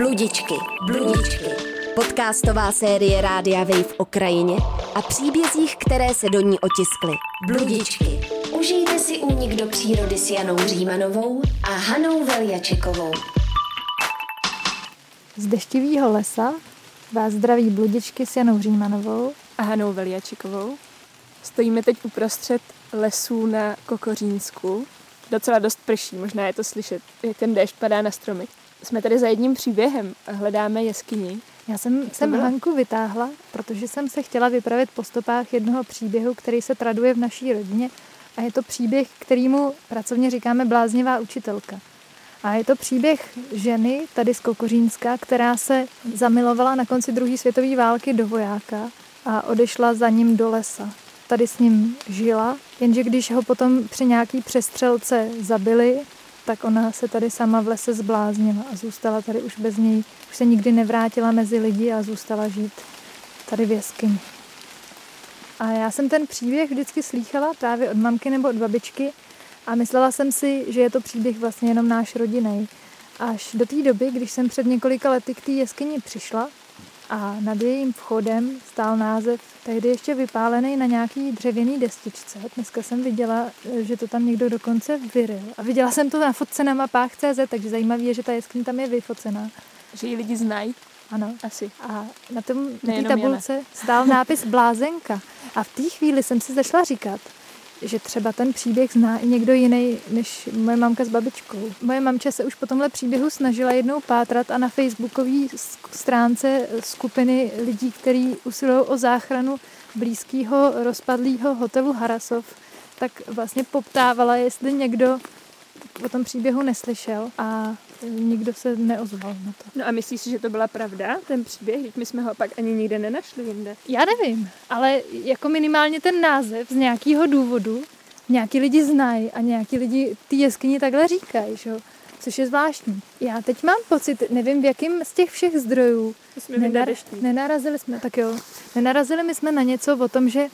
Bludičky, bludičky. Podcastová série Rádia Wave o krajině a příbězích, které se do ní otiskly. Bludičky. Užijte si únik do přírody s Janou Římanovou a Hanou Veljačekovou. Z deštivého lesa vás zdraví bludičky s Janou Římanovou a Hanou Veljačikovou. Stojíme teď uprostřed lesů na Kokořínsku. Docela dost prší, možná je to slyšet, jak ten déšť padá na stromy. Jsme tady za jedním příběhem a hledáme jeskyni. Já jsem jsem Hanku vytáhla, protože jsem se chtěla vypravit po stopách jednoho příběhu, který se traduje v naší rodině a je to příběh, kterýmu pracovně říkáme bláznivá učitelka. A je to příběh ženy tady z Kokořínska, která se zamilovala na konci druhé světové války do vojáka a odešla za ním do lesa. Tady s ním žila, jenže když ho potom při nějaký přestřelce zabili, tak ona se tady sama v lese zbláznila a zůstala tady už bez něj. Už se nikdy nevrátila mezi lidi a zůstala žít tady v jeskyni. A já jsem ten příběh vždycky slýchala právě od mamky nebo od babičky a myslela jsem si, že je to příběh vlastně jenom náš rodinej. Až do té doby, když jsem před několika lety k té jeskyni přišla a nad jejím vchodem stál název, tehdy ještě vypálený na nějaký dřevěný destičce. Dneska jsem viděla, že to tam někdo dokonce vyryl. A viděla jsem to na fotce na mapách CZ, takže zajímavé je, že ta jeskyně tam je vyfocená. Že ji lidi znají? Ano. Asi. A na tom na té tabulce stál nápis Blázenka. A v té chvíli jsem si zašla říkat, že třeba ten příběh zná i někdo jiný než moje mamka s babičkou. Moje mamče se už po tomhle příběhu snažila jednou pátrat a na facebookové stránce skupiny lidí, kteří usilují o záchranu blízkého rozpadlého hotelu Harasov, tak vlastně poptávala, jestli někdo o tom příběhu neslyšel a nikdo se neozval na to. No a myslíš si, že to byla pravda, ten příběh? Teď my jsme ho pak ani nikde nenašli jinde. Já nevím, ale jako minimálně ten název z nějakého důvodu nějaký lidi znají a nějaký lidi ty jeskyni takhle říkají, že? což je zvláštní. Já teď mám pocit, nevím v jakým z těch všech zdrojů, nenar- nenarazili jsme, tak jo, nenarazili my jsme na něco o tom, že,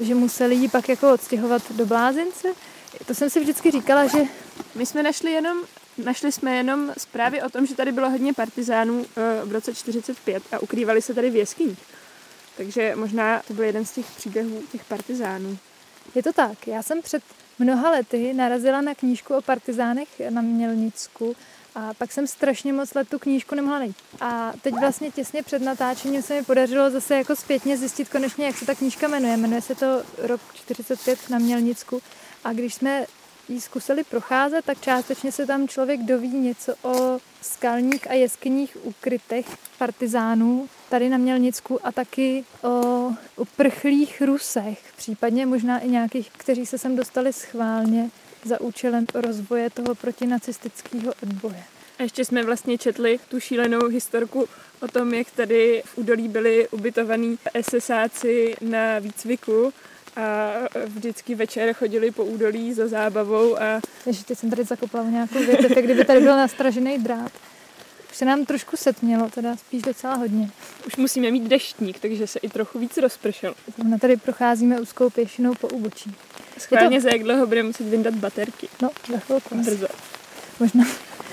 že museli ji pak jako odstěhovat do blázince. To jsem si vždycky říkala, že... My jsme našli jenom Našli jsme jenom zprávy o tom, že tady bylo hodně partizánů eh, v roce 45 a ukrývali se tady v jeskyních. Takže možná to byl jeden z těch příběhů těch partizánů. Je to tak. Já jsem před mnoha lety narazila na knížku o partizánech na Mělnicku a pak jsem strašně moc let tu knížku nemohla najít. A teď vlastně těsně před natáčením se mi podařilo zase jako zpětně zjistit konečně, jak se ta knížka jmenuje. Jmenuje se to Rok 45 na Mělnicku. A když jsme ji zkusili procházet, tak částečně se tam člověk doví něco o skalních a jeskyních ukrytech partizánů tady na Mělnicku a taky o uprchlých Rusech, případně možná i nějakých, kteří se sem dostali schválně za účelem rozvoje toho protinacistického odboje. A ještě jsme vlastně četli tu šílenou historku o tom, jak tady v údolí byli ubytovaní SSáci na výcviku a vždycky večer chodili po údolí za zábavou a... Ježiš, teď jsem tady zakopala nějakou věc, tak kdyby tady byl nastražený drát. Už se nám trošku setmělo, teda spíš docela hodně. Už musíme mít deštník, takže se i trochu víc rozpršel. Zrovna tady procházíme úzkou pěšinou po úbočí. Schválně to... za jak dlouho budeme muset vyndat baterky. No, za chvilku. Brzo. Možná.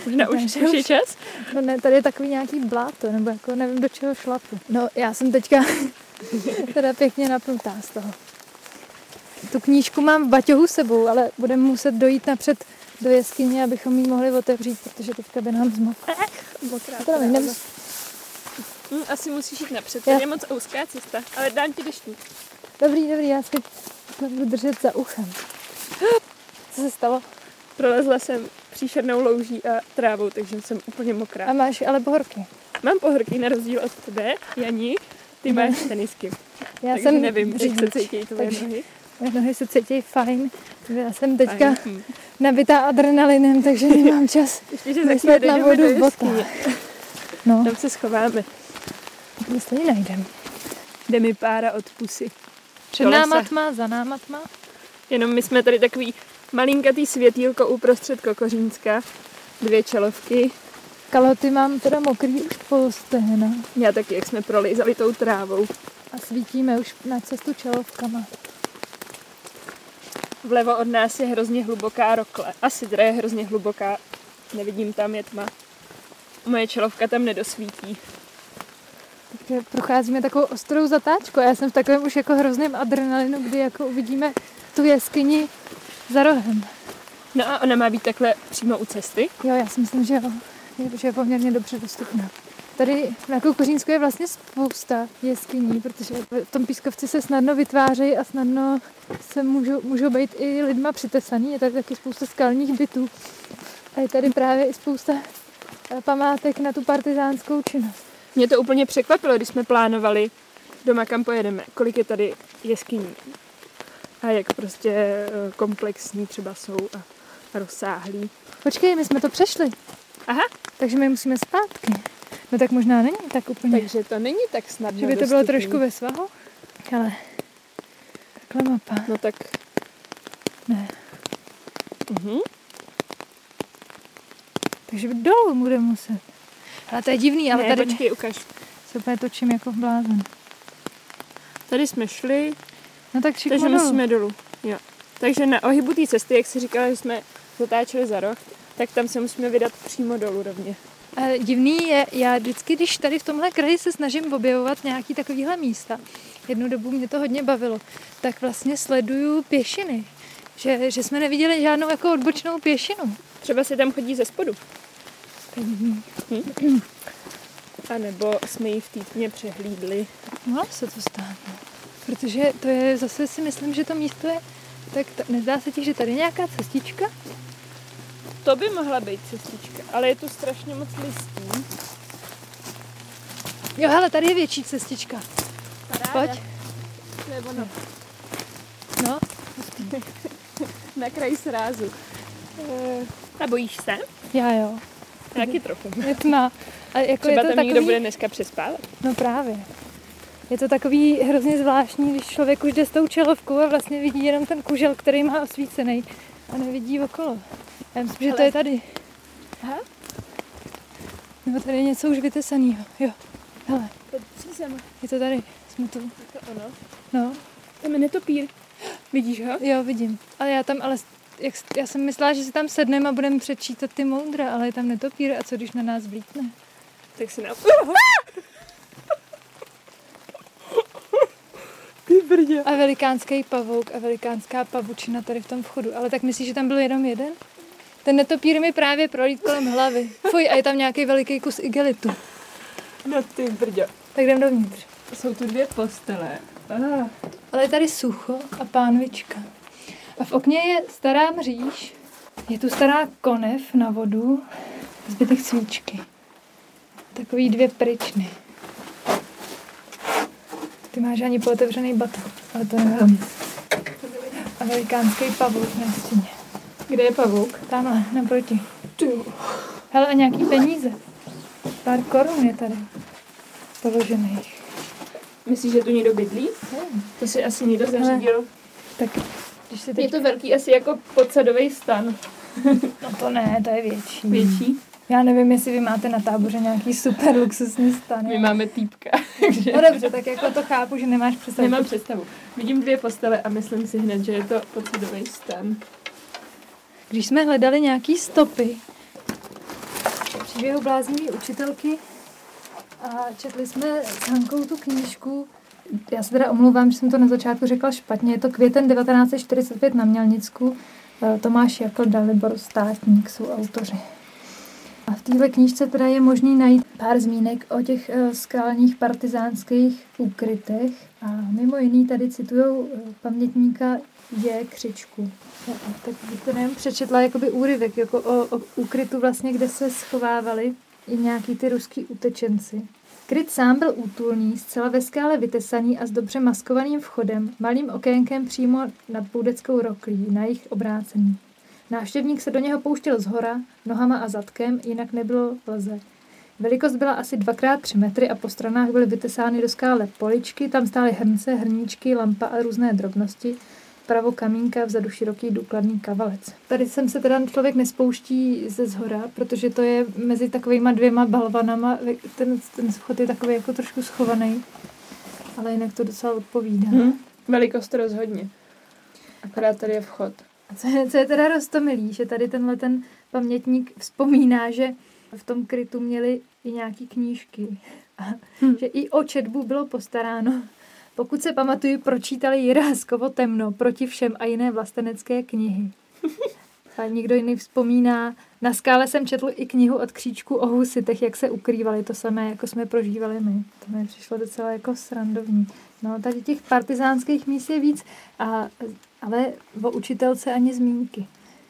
Možná už, už je čas? No ne, tady je takový nějaký bláto, nebo jako nevím do čeho šlapu. No já jsem teďka teda pěkně napnutá z toho. Tu knížku mám v baťohu sebou, ale budeme muset dojít napřed do jeskyně, abychom ji mohli otevřít, protože teďka by nám zmokla. Mokrá. Asi musíš jít napřed, to je moc úzká cesta, ale dám ti deštník. Dobrý, dobrý, já si budu držet za uchem. Co se stalo? Prolezla jsem příšernou louží a trávou, takže jsem úplně mokrá. A máš ale pohorky? Mám pohorky na rozdíl od tebe, Janí. Ty máš tenisky. Já takže jsem nevím, řidič, jak se cítí tvoje takže... nohy. Moje nohy se cítí fajn. Já jsem teďka fajn. nabitá adrenalinem, takže nemám čas myslet na vodu v botách. No. Tam se schováme. Jestli ji najdem. Jde mi pára od pusy. Před náma tma, za náma tma. Jenom my jsme tady takový malinkatý světýlko uprostřed Kokořínska. Dvě čelovky. Kaloty mám teda mokrý už po stehna. Já taky, jak jsme prolízali tou trávou. A svítíme už na cestu čelovkama. Vlevo od nás je hrozně hluboká rokle. Asi teda je hrozně hluboká. Nevidím tam, je tma. moje čelovka tam nedosvítí. Takže procházíme takovou ostrou zatáčku já jsem v takovém už jako hrozném adrenalinu, kdy jako uvidíme tu jeskyni za rohem. No a ona má být takhle přímo u cesty? Jo, já si myslím, že jo. Je, že je poměrně dobře dostupná. Tady na Kokořínsku je vlastně spousta jeskyní, protože v tom pískovci se snadno vytvářejí a snadno se můžou, můžou být i lidma přitesaný. Je tady taky spousta skalních bytů. A je tady právě i spousta eh, památek na tu partizánskou činnost. Mě to úplně překvapilo, když jsme plánovali doma, kam pojedeme, kolik je tady jeskyní. A jak prostě eh, komplexní třeba jsou a rozsáhlý. Počkej, my jsme to přešli. Aha. Takže my musíme zpátky. No tak možná není tak úplně. Takže to není tak snadno Že by to bylo trošku ve svahu? Ale takhle mapa. No tak... Ne. Mhm. Takže dolů bude muset. Ale to je divný, ale ne, tady počkej, ukaž. se úplně točím jako blázen. Tady jsme šli, No tak šikmo takže dolů. musíme dolů. Jo. Takže na ohybu té cesty, jak jsi říkala, že jsme zatáčeli za roh, tak tam se musíme vydat přímo dolů rovně. A divný je, já vždycky, když tady v tomhle kraji se snažím objevovat nějaký takovýhle místa, jednu dobu mě to hodně bavilo, tak vlastně sleduju pěšiny. Že, že jsme neviděli žádnou jako odbočnou pěšinu. Třeba se tam chodí ze spodu. Divný. A nebo jsme ji v týdně přehlídli. Mohlo se to stát. no. Protože to je, zase si myslím, že to místo je, tak to, nezdá se ti, že tady je nějaká cestička? To by mohla být cestička, ale je tu strašně moc listí. Jo, hele, tady je větší cestička. Pojď. To je ono. No, Na kraji srázu. Eh, A bojíš se? já jo. Taky trochu. Je tma. A jako Třeba je to tam takový... někdo bude dneska přespávat. No právě. Je to takový hrozně zvláštní, když člověk už jde s tou čelovkou a vlastně vidí jenom ten kužel, který má osvícený a nevidí okolo. Já myslím, že to Ale- je tady. Aha. Nebo tady je něco už vytesanýho. Jo. Hele, je to tady. Jsme tu. Je to ono. No, Tam je netopír. Vidíš ho? jo, vidím. Ale já tam, ale jak, já jsem myslela, že si tam sedneme a budeme přečítat ty moudra, ale je tam netopír a co když na nás vlítne? Tak si nám... Ty brdě. A velikánský pavouk a velikánská pavučina tady v tom vchodu. Ale tak myslíš, že tam byl jenom jeden? Ten netopír mi právě prolít kolem hlavy. Fuj, a je tam nějaký veliký kus igelitu. No ty brdě. Tak jdem dovnitř. Jsou tu dvě postele. Ah. Ale je tady sucho a pánvička. A v okně je stará mříž. Je tu stará konev na vodu. Zbytek svíčky. Takový dvě pryčny. Ty máš ani pootevřený batoh, ale to nevadí. A velikánský pavouk na stěně. Kde je pavouk? Tamhle, naproti. Hele, a nějaký peníze. Pár korun je tady položených. Myslíš, že tu někdo bydlí? Hmm. To si asi někdo zařídil. Tak když si Je teď... to velký asi jako podsadový stan. No to ne, to je větší. Větší. Já nevím, jestli vy máte na táboře nějaký super luxusní stan. My máme týpka. takže No dobře, tak jako to chápu, že nemáš představu. Nemám představu. Vidím dvě postele a myslím si hned, že je to podsadový stan. Když jsme hledali nějaký stopy příběhu bláznivé učitelky a četli jsme s Hankou tu knížku, já se teda omlouvám, že jsem to na začátku řekla špatně, je to květen 1945 na Mělnicku, eh, Tomáš Jakl, Dalibor Státník jsou autoři. A v téhle knížce teda je možný najít pár zmínek o těch eh, skalních partizánských úkrytech a mimo jiný tady citujou eh, pamětníka je křičku. Jo, Tak bych to nejen přečetla jakoby úryvek, jako o, o úkrytu vlastně, kde se schovávali i nějaký ty ruský utečenci. Kryt sám byl útulný, zcela ve skále vytesaný a s dobře maskovaným vchodem, malým okénkem přímo nad půdeckou roklí, na jejich obrácení. Návštěvník se do něho pouštěl z hora, nohama a zadkem, jinak nebylo lze. Velikost byla asi 2x3 metry a po stranách byly vytesány do skále poličky, tam stály hrnce, hrníčky, lampa a různé drobnosti, pravo kamínka, vzadu široký důkladný kavalec. Tady sem se teda člověk nespouští ze zhora, protože to je mezi takovýma dvěma balvanama, ten, ten schod je takový jako trošku schovaný, ale jinak to docela odpovídá. Hm. Velikost rozhodně. Akorát tady je vchod. A co je, co je teda roztomilý, že tady tenhle ten pamětník vzpomíná, že v tom krytu měli i nějaký knížky. A hm. že i o četbu bylo postaráno. Pokud se pamatuju, pročítali Jiráskovo temno proti všem a jiné vlastenecké knihy. A někdo jiný vzpomíná, na skále jsem četl i knihu od kříčku o husitech, jak se ukrývali, to samé, jako jsme prožívali my. To mi přišlo docela jako srandovní. No, tady těch partizánských míst je víc, a, ale o učitelce ani zmínky.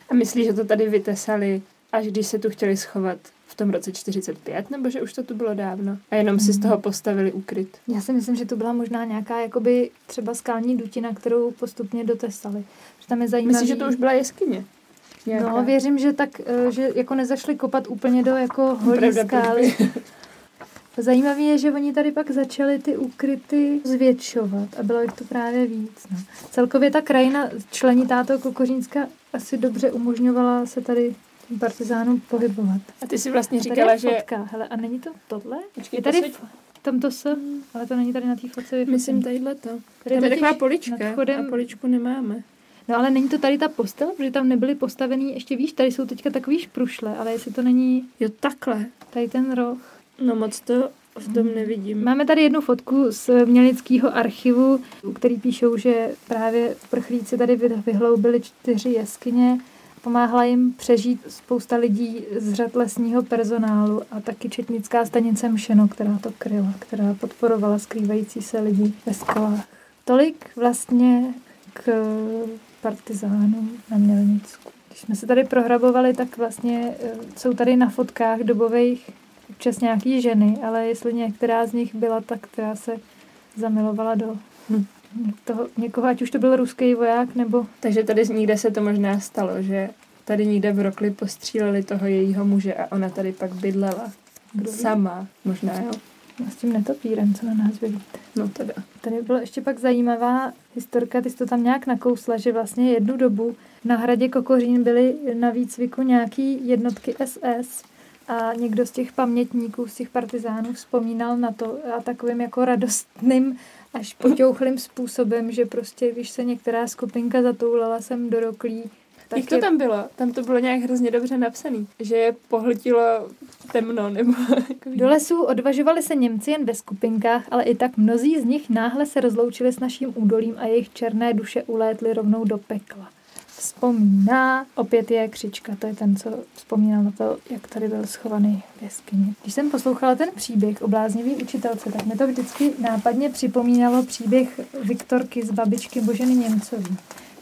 A myslíš, že to tady vytesali, až když se tu chtěli schovat v tom roce 45, nebo že už to tu bylo dávno? A jenom si z toho postavili úkryt? Já si myslím, že to byla možná nějaká jakoby třeba skální dutina, kterou postupně dotesali. Že tam je zajímavý... Myslíš, že to už byla jeskyně? Nějaká. No, věřím, že tak, eh, že jako nezašli kopat úplně do jako holí skály. Zajímavé je, že oni tady pak začali ty úkryty zvětšovat a bylo jich to právě víc. No. Celkově ta krajina členitá toho Kokořínska asi dobře umožňovala se tady partizánům pohybovat. A ty si vlastně říkala, že... Fotka. Hele, a není to tohle? Počkej, je tady v tam to se, ale to není tady na té fotce. Myslím tadyhle to. Tady je taková polička a poličku nemáme. No ale není to tady ta postel, protože tam nebyly postavený ještě víš, tady jsou teďka takový šprušle, ale jestli to není... Jo, takhle. Tady ten roh. No moc to v tom nevidím. Máme tady jednu fotku z Mělického archivu, který píšou, že právě prchlíci tady vyhloubili čtyři jeskyně, pomáhala jim přežít spousta lidí z řad lesního personálu a taky četnická stanice Mšeno, která to kryla, která podporovala skrývající se lidi ve skalách. Tolik vlastně k partizánům na Mělnicku. Když jsme se tady prohrabovali, tak vlastně eh, jsou tady na fotkách dobových občas nějaký ženy, ale jestli některá z nich byla ta, která se zamilovala do hm. toho, někoho, ať už to byl ruský voják, nebo... Takže tady někde se to možná stalo, že tady někde v Rokli postříleli toho jejího muže a ona tady pak bydlela. Kdo Sama, možná, jo. No, s tím netopírem, co na nás vidíte. No teda. Tady byla ještě pak zajímavá historka, ty jsi to tam nějak nakousla, že vlastně jednu dobu na hradě Kokořín byly na výcviku nějaký jednotky SS a někdo z těch pamětníků, z těch partizánů vzpomínal na to a takovým jako radostným až potěuchlým způsobem, že prostě, když se některá skupinka zatoulala sem do roklí, tak Jak to je... tam bylo? Tam to bylo nějak hrozně dobře napsané, že je pohltilo temno nebo Do lesů odvažovali se Němci jen ve skupinkách, ale i tak mnozí z nich náhle se rozloučili s naším údolím a jejich černé duše ulétly rovnou do pekla. Vzpomíná, opět je křička, to je ten, co vzpomínal na to, jak tady byl schovaný v jeskyni. Když jsem poslouchala ten příběh o bláznivý učitelce, tak mi to vždycky nápadně připomínalo příběh Viktorky z babičky Boženy Němcový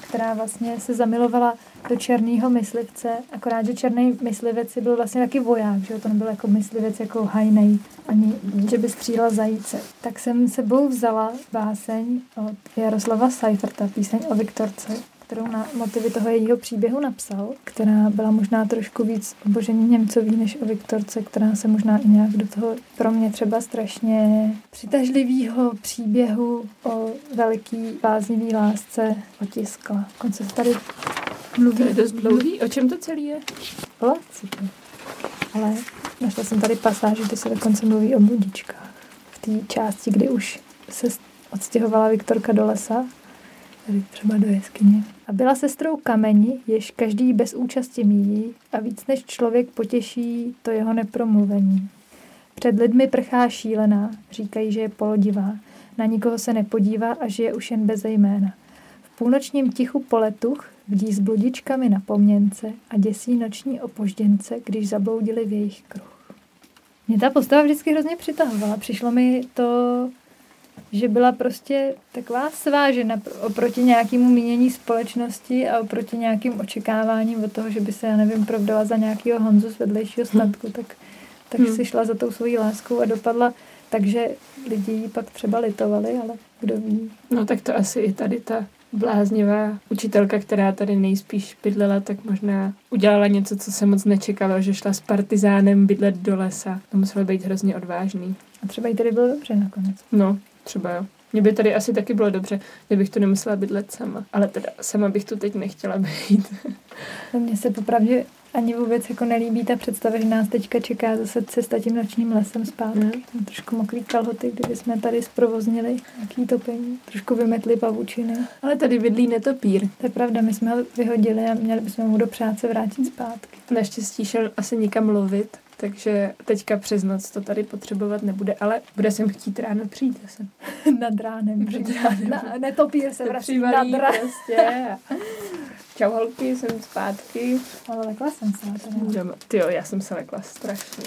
která vlastně se zamilovala do černého myslivce, akorát, že černý myslivec byl vlastně taky voják, že to nebyl jako myslivec jako hajnej, ani že by střílela zajíce. Tak jsem sebou vzala báseň od Jaroslava Seiferta, píseň o Viktorce, kterou na motivy toho jejího příběhu napsal, která byla možná trošku víc obožení Němcový než o Viktorce, která se možná i nějak do toho pro mě třeba strašně přitažlivého příběhu o veliký bláznivý lásce otiskla. Konce tady mluví. To je dost dlouhý. O čem to celý je? O. Ale našla jsem tady pasáž, kde se dokonce mluví o budičkách. V té části, kdy už se odstěhovala Viktorka do lesa tady třeba do jeskyně. A byla sestrou kameni, jež každý bez účasti míjí a víc než člověk potěší to jeho nepromluvení. Před lidmi prchá šílená, říkají, že je polodivá, na nikoho se nepodívá a žije už jen bez jména. V půlnočním tichu poletuch vdí s bludičkami na poměnce a děsí noční opožděnce, když zabloudili v jejich kruh. Mě ta postava vždycky hrozně přitahovala. Přišlo mi to že byla prostě taková svážena oproti nějakému mínění společnosti a oproti nějakým očekáváním od toho, že by se, já nevím, provdala za nějakého Honzu z vedlejšího hm. statku, tak, tak hmm. si šla za tou svojí láskou a dopadla takže lidi ji pak třeba litovali, ale kdo ví. No tak to asi i tady ta bláznivá učitelka, která tady nejspíš bydlela, tak možná udělala něco, co se moc nečekalo, že šla s partizánem bydlet do lesa. To muselo být hrozně odvážný. A třeba jí tady bylo dobře nakonec. No, Třeba jo. Mně by tady asi taky bylo dobře, kdybych to nemusela bydlet sama. Ale teda sama bych tu teď nechtěla být. Mně se popravdě ani vůbec jako nelíbí ta představa, že nás teďka čeká zase cesta tím nočním lesem zpátky. Mm. Trošku mokrý kalhoty, kdyby jsme tady zprovoznili nějaký topení. Trošku vymetli pavučiny. Ale tady bydlí netopír. To je pravda, my jsme ho vyhodili a měli bychom mu do práce vrátit zpátky. Naštěstí šel asi někam lovit takže teďka přes noc to tady potřebovat nebude, ale bude sem chtít ráno přijít zase. nad ránem. Ránem. Na, netopír se vrací nad ránem. prostě. Čau holky, jsem zpátky. Ale lekla jsem se. Ty jo, já jsem se lekla strašně.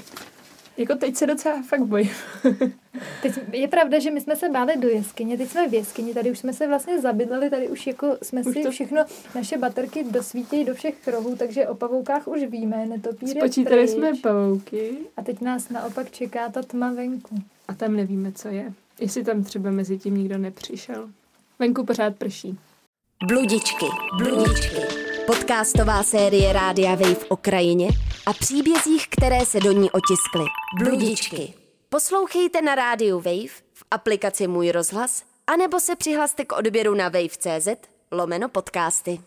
Jako teď se docela fakt bojím. Teď je pravda, že my jsme se báli do jeskyně, teď jsme v jeskyni, tady už jsme se vlastně zabydleli, tady už jako jsme Už si to- všechno, naše baterky dosvítějí do všech rohů, takže o pavoukách už víme, netopír je Spočítali pryč. jsme pavouky A teď nás naopak čeká ta tma venku. a tam nevíme, co je. Jestli tam třeba mezi tím nikdo nepřišel. Venku pořád prší. Bludičky, bludičky. Podcastová série Rádia Wave o krajině a příbězích, které se do ní otiskly. Bludičky. Poslouchejte na rádiu Wave, v aplikaci Můj rozhlas, anebo se přihlaste k odběru na wave.cz lomeno podcasty.